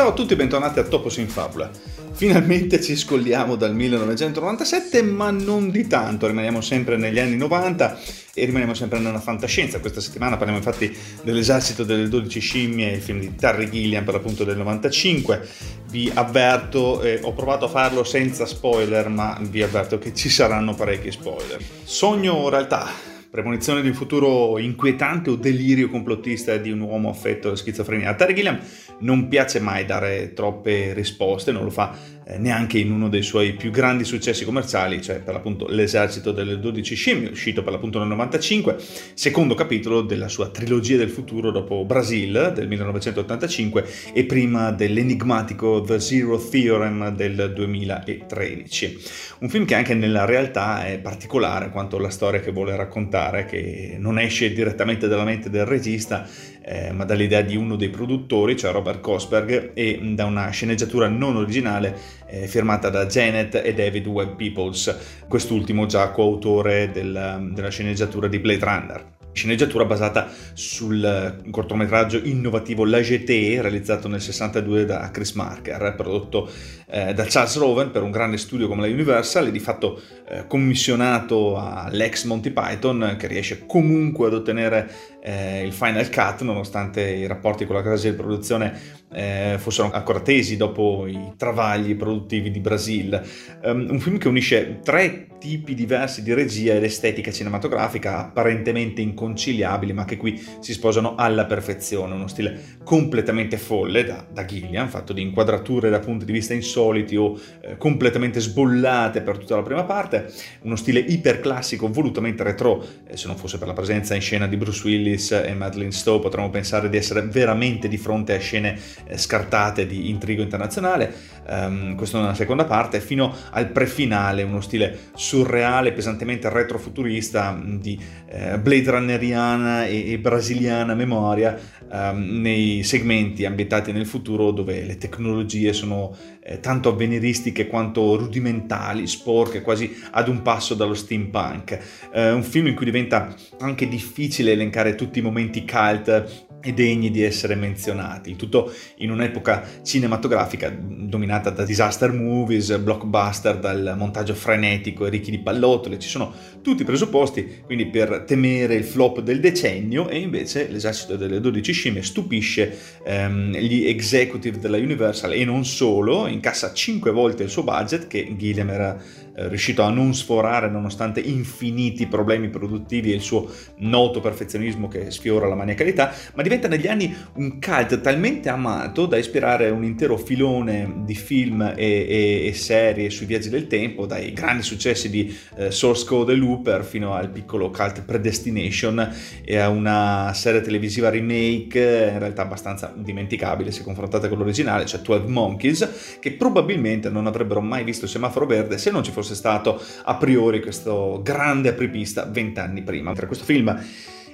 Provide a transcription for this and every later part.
Ciao a tutti e bentornati a Topos in Fabula. Finalmente ci scolliamo dal 1997, ma non di tanto, rimaniamo sempre negli anni 90 e rimaniamo sempre nella fantascienza. Questa settimana parliamo infatti dell'esercito delle 12 scimmie, il film di Terry Gilliam per l'appunto del 95. Vi avverto, eh, ho provato a farlo senza spoiler, ma vi avverto che ci saranno parecchi spoiler. Sogno o realtà? Premonizione di un futuro inquietante o delirio complottista di un uomo affetto da schizofrenia. A Terry Gilliam non piace mai dare troppe risposte, non lo fa neanche in uno dei suoi più grandi successi commerciali, cioè per l'appunto L'esercito delle 12 scimmie, uscito per l'appunto nel 95, secondo capitolo della sua trilogia del futuro dopo Brasil del 1985 e prima dell'enigmatico The Zero Theorem del 2013. Un film che anche nella realtà è particolare quanto la storia che vuole raccontare, che non esce direttamente dalla mente del regista, eh, ma dall'idea di uno dei produttori, cioè Robert Kosberg, e da una sceneggiatura non originale eh, firmata da Janet e David Webb Peoples, quest'ultimo già coautore del, della sceneggiatura di Blade Runner. Sceneggiatura basata sul cortometraggio innovativo La GT, realizzato nel 62 da Chris Marker, prodotto eh, da Charles Rowan per un grande studio come la Universal e di fatto eh, commissionato all'ex Monty Python, che riesce comunque ad ottenere eh, il Final Cut, nonostante i rapporti con la casa di produzione eh, fossero ancora tesi dopo i travagli produttivi di Brasil. Um, un film che unisce tre tipi diversi di regia ed estetica cinematografica apparentemente inconciliabili, ma che qui si sposano alla perfezione. Uno stile completamente folle da, da Gillian, fatto di inquadrature da punti di vista insoliti o eh, completamente sbollate per tutta la prima parte. Uno stile iperclassico, volutamente retro, eh, se non fosse per la presenza in scena di Bruce Willis e Madeline Stowe, potremmo pensare di essere veramente di fronte a scene eh, scartate di intrigo internazionale, um, questo nella seconda parte, fino al prefinale, uno stile surreale, pesantemente retrofuturista mm, di eh, Blade Runneriana e, e brasiliana memoria um, nei segmenti ambientati nel futuro dove le tecnologie sono eh, tanto avveniristiche quanto rudimentali, sporche, quasi ad un passo dallo steampunk. Uh, un film in cui diventa anche difficile elencare tutti i momenti cult e degni di essere menzionati. Il tutto in un'epoca cinematografica dominata da disaster movies, blockbuster, dal montaggio frenetico e ricchi di pallottole. Ci sono tutti i presupposti quindi per temere il flop del decennio e invece l'esercito delle 12 scimmie stupisce ehm, gli executive della Universal e non solo, incassa 5 volte il suo budget che Gilliam era eh, riuscito a non sforare nonostante infiniti problemi produttivi e il suo noto perfezionismo che sfiora la maniacalità, ma diventa negli anni un cult talmente amato da ispirare un intero filone di film e, e, e serie sui viaggi del tempo, dai grandi successi di eh, Source Code e Looper fino al piccolo cult Predestination e a una serie televisiva remake in realtà abbastanza dimenticabile se confrontata con l'originale, cioè 12 Monkeys, che probabilmente non avrebbero mai visto il semaforo verde se non ci fosse fosse stato a priori questo grande apripista vent'anni prima. Tra questo film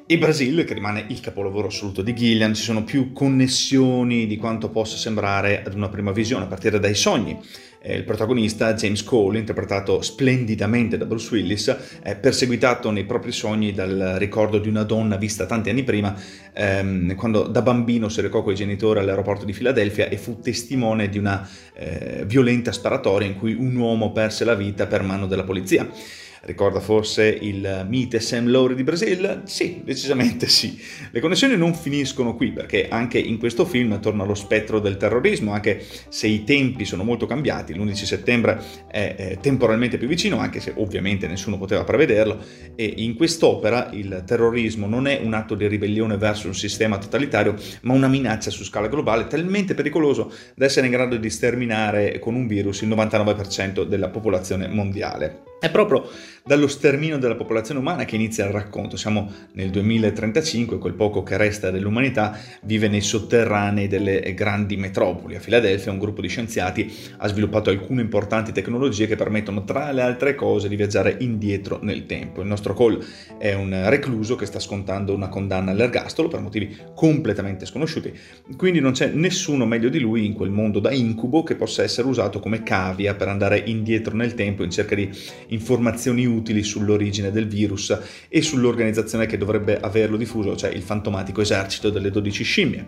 e Brasil, che rimane il capolavoro assoluto di Gillian, ci sono più connessioni di quanto possa sembrare ad una prima visione, a partire dai sogni. Eh, il protagonista, James Cole, interpretato splendidamente da Bruce Willis, è perseguitato nei propri sogni dal ricordo di una donna vista tanti anni prima, ehm, quando da bambino si recò con i genitori all'aeroporto di Filadelfia e fu testimone di una eh, violenta sparatoria in cui un uomo perse la vita per mano della polizia. Ricorda forse il mite Sam Lowry di Brasil? Sì, decisamente sì. Le connessioni non finiscono qui perché anche in questo film torna lo spettro del terrorismo, anche se i tempi sono molto cambiati. L'11 settembre è, temporalmente più vicino, anche se ovviamente nessuno poteva prevederlo. E in quest'opera il terrorismo non è un atto di ribellione verso un sistema totalitario, ma una minaccia su scala globale talmente pericoloso da essere in grado di sterminare con un virus il 99% della popolazione mondiale. È proprio dallo sterminio della popolazione umana che inizia il racconto. Siamo nel 2035, quel poco che resta dell'umanità vive nei sotterranei delle grandi metropoli. A Filadelfia un gruppo di scienziati ha sviluppato alcune importanti tecnologie che permettono, tra le altre cose, di viaggiare indietro nel tempo. Il nostro Cole è un recluso che sta scontando una condanna all'ergastolo per motivi completamente sconosciuti, quindi non c'è nessuno meglio di lui in quel mondo da incubo che possa essere usato come cavia per andare indietro nel tempo in cerca di informazioni utili sull'origine del virus e sull'organizzazione che dovrebbe averlo diffuso, cioè il fantomatico esercito delle 12 scimmie.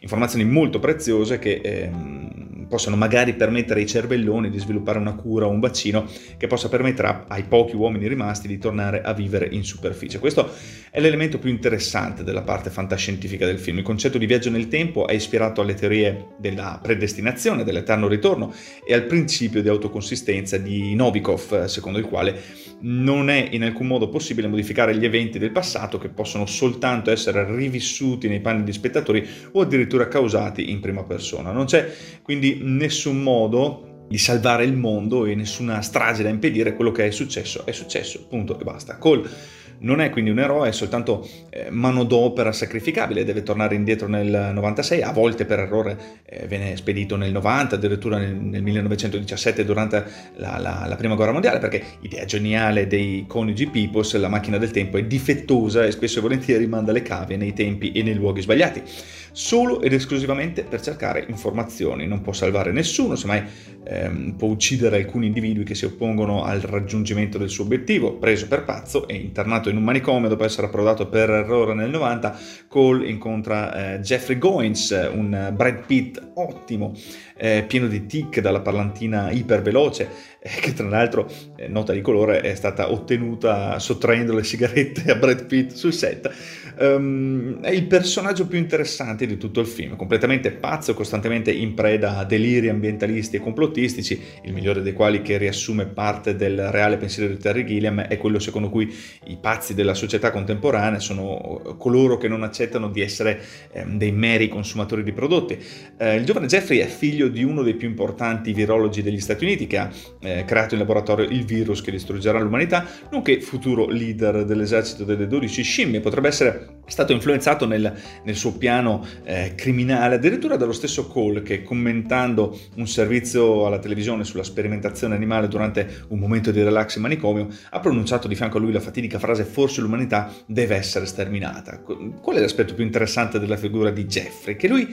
Informazioni molto preziose che ehm, possono magari permettere ai cervelloni di sviluppare una cura o un vaccino che possa permettere ai pochi uomini rimasti di tornare a vivere in superficie. Questo è l'elemento più interessante della parte fantascientifica del film. Il concetto di viaggio nel tempo è ispirato alle teorie della predestinazione, dell'eterno ritorno e al principio di autoconsistenza di Novikov, secondo il quale non è in alcun modo possibile modificare gli eventi del passato che possono soltanto essere rivissuti nei panni di spettatori o addirittura causati in prima persona. Non c'è quindi nessun modo di salvare il mondo e nessuna strage da impedire quello che è successo è successo, punto e basta. Cole non è quindi un eroe, è soltanto eh, manodopera sacrificabile, deve tornare indietro nel 96, a volte per errore eh, viene spedito nel 90, addirittura nel, nel 1917 durante la, la, la, prima guerra mondiale, perché idea geniale dei coniugi Peoples, la macchina del tempo è difettosa e spesso e volentieri manda le cave nei tempi e nei luoghi sbagliati solo ed esclusivamente per cercare informazioni. Non può salvare nessuno, semmai ehm, può uccidere alcuni individui che si oppongono al raggiungimento del suo obiettivo. Preso per pazzo e internato in un manicomio dopo essere approdato per errore nel 90, Cole incontra eh, Jeffrey Goins, un Brad Pitt ottimo, eh, pieno di tic dalla parlantina iperveloce, eh, che tra l'altro, eh, nota di colore, è stata ottenuta sottraendo le sigarette a Brad Pitt sul set. Um, è il personaggio più interessante di tutto il film, completamente pazzo, costantemente in preda a deliri ambientalisti e complottistici, il migliore dei quali che riassume parte del reale pensiero di Terry Gilliam è quello secondo cui i pazzi della società contemporanea sono coloro che non accettano di essere eh, dei meri consumatori di prodotti. Eh, il giovane Jeffrey è figlio di uno dei più importanti virologi degli Stati Uniti che ha eh, creato in laboratorio il virus che distruggerà l'umanità, nonché futuro leader dell'esercito delle 12 scimmie. Potrebbe essere stato influenzato nel, nel suo piano eh, criminale addirittura dallo stesso Cole che commentando un servizio alla televisione sulla sperimentazione animale durante un momento di relax in manicomio ha pronunciato di fianco a lui la fatidica frase forse l'umanità deve essere sterminata. Qual è l'aspetto più interessante della figura di Jeffrey? Che lui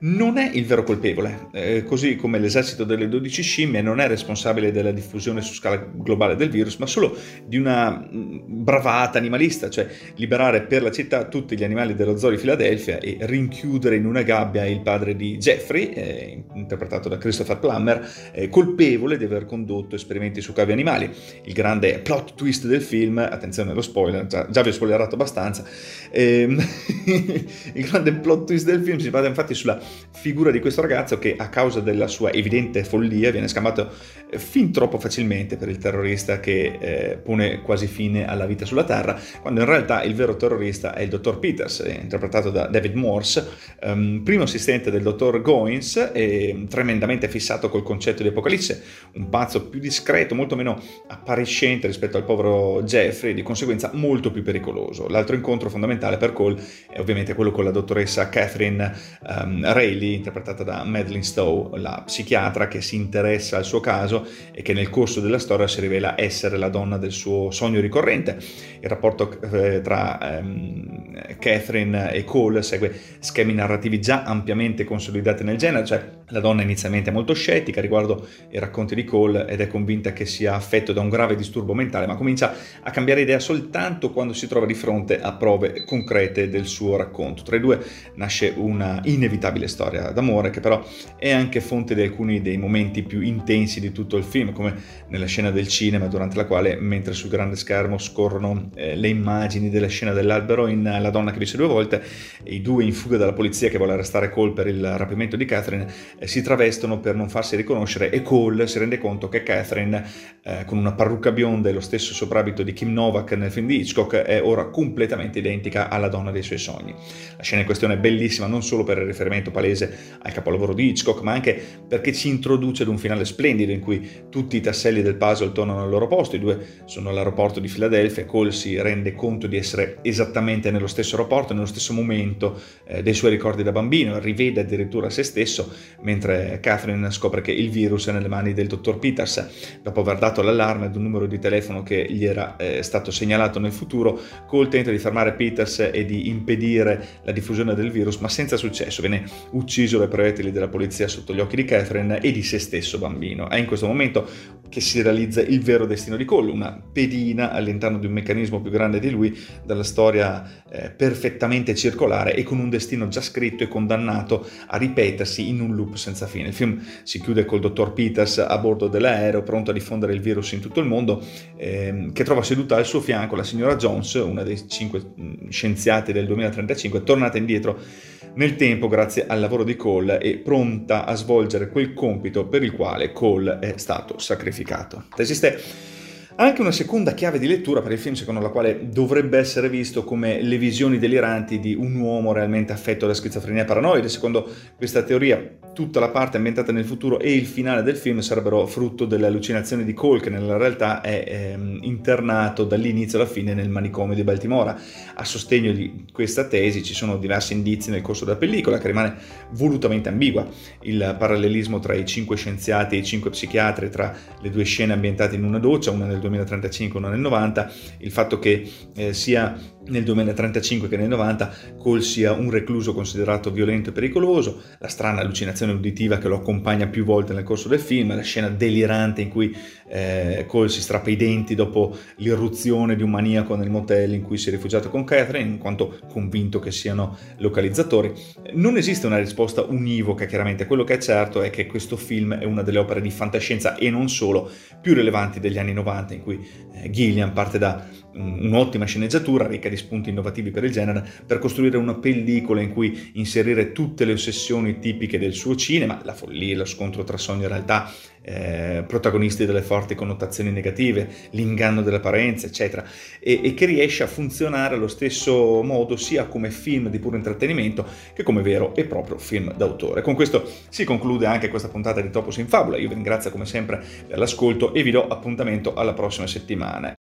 non è il vero colpevole, eh, così come l'esercito delle 12 scimmie non è responsabile della diffusione su scala globale del virus, ma solo di una mm, bravata animalista, cioè liberare per la città tutti gli animali dello zoo di Filadelfia e rinchiudere in una gabbia il padre di Jeffrey, eh, interpretato da Christopher Plummer, eh, colpevole di aver condotto esperimenti su cavi animali. Il grande plot twist del film, attenzione allo spoiler, già, già vi ho spoilerato abbastanza, ehm, il grande plot twist del film si basa infatti sulla figura di questo ragazzo che a causa della sua evidente follia viene scambiato eh, fin troppo facilmente per il terrorista che eh, pone quasi fine alla vita sulla Terra, quando in realtà il vero terrorista è il dottor Peters, eh, interpretato da David Morse, um, primo assistente del dottor Goins e tremendamente fissato col concetto di Apocalisse, un pazzo più discreto, molto meno appariscente rispetto al povero Jeffrey, di conseguenza molto più pericoloso. L'altro incontro fondamentale per Cole è ovviamente quello con la dottoressa Catherine um, Rayleigh, interpretata da Madeline Stowe, la psichiatra che si interessa al suo caso e che nel corso della storia si rivela essere la donna del suo sogno ricorrente. Il rapporto eh, tra ehm, Catherine e Cole segue schemi narrativi già ampiamente consolidati nel genere, cioè la donna inizialmente è molto scettica riguardo i racconti di Cole ed è convinta che sia affetto da un grave disturbo mentale, ma comincia a cambiare idea soltanto quando si trova di fronte a prove concrete del suo racconto. Tra i due nasce una inevitabile storia d'amore che però è anche fonte di alcuni dei momenti più intensi di tutto il film, come nella scena del cinema durante la quale mentre sul grande schermo scorrono eh, le immagini della scena dell'albero in La donna che dice due volte i due in fuga dalla polizia che vuole arrestare Cole per il rapimento di Catherine eh, si travestono per non farsi riconoscere e Cole si rende conto che Catherine, eh, con una parrucca bionda e lo stesso soprabito di Kim Novak nel film di Hitchcock, è ora completamente identica alla donna dei suoi sogni. La scena in questione è bellissima non solo per il riferimento palese al capolavoro di Hitchcock, ma anche perché ci introduce ad un finale splendido in cui tutti i tasselli del puzzle tornano al loro posto, i due sono all'aeroporto di Filadelfia e Cole si rende conto di essere esattamente nello stesso aeroporto, nello stesso momento eh, dei suoi ricordi da bambino, rivede addirittura se stesso, mentre Catherine scopre che il virus è nelle mani del dottor Peters. Dopo aver dato l'allarme ad un numero di telefono che gli era eh, stato segnalato nel futuro, Cole tenta di fermare Peters e di impedire la diffusione del virus, ma senza successo. Viene ucciso dai proiettili della polizia sotto gli occhi di Catherine e di se stesso bambino. È in questo momento che si realizza il vero destino di Cole, una pedina all'interno di un meccanismo più grande di lui, dalla storia eh, perfettamente circolare e con un destino già scritto e condannato a ripetersi in un loop senza fine. Il film si chiude col dottor Peters a bordo dell'aereo, pronto a diffondere il virus in tutto il mondo, ehm, che trova seduta al suo fianco la signora Jones, una dei cinque mm, scienziati del 2035, tornata indietro nel tempo grazie al lavoro di Cole e pronta a svolgere quel compito per il quale Cole è stato sacrificato. Esiste anche una seconda chiave di lettura per il film, secondo la quale dovrebbe essere visto come le visioni deliranti di un uomo realmente affetto da schizofrenia paranoide. Secondo questa teoria, tutta la parte ambientata nel futuro e il finale del film sarebbero frutto delle allucinazioni di Cole, che nella realtà è ehm, internato dall'inizio alla fine nel manicomio di Baltimora. A sostegno di questa tesi ci sono diversi indizi nel corso della pellicola, che rimane volutamente ambigua. Il parallelismo tra i cinque scienziati e i cinque psichiatri, tra le due scene ambientate in una doccia, una nel 2035 uno nel 90, il fatto che eh, sia nel 2035 che nel 90 Cole sia un recluso considerato violento e pericoloso, la strana allucinazione uditiva che lo accompagna più volte nel corso del film, la scena delirante in cui eh, Cole si strappa i denti dopo l'irruzione di un maniaco nel motel in cui si è rifugiato con Catherine, in quanto convinto che siano localizzatori. Non esiste una risposta univoca, chiaramente, quello che è certo è che questo film è una delle opere di fantascienza e non solo più rilevanti degli anni 90, in cui eh, Gillian parte da un'ottima sceneggiatura ricca di spunti innovativi per il genere per costruire una pellicola in cui inserire tutte le ossessioni tipiche del suo cinema, la follia, lo scontro tra sogno e realtà, eh, protagonisti delle forti connotazioni negative, l'inganno dell'apparenza, eccetera, e, e, che riesce a funzionare allo stesso modo sia come film di puro intrattenimento che come vero e proprio film d'autore. Con questo si conclude anche questa puntata di Topos in Fabula. Io vi ringrazio come sempre per l'ascolto e vi do appuntamento alla prossima settimana.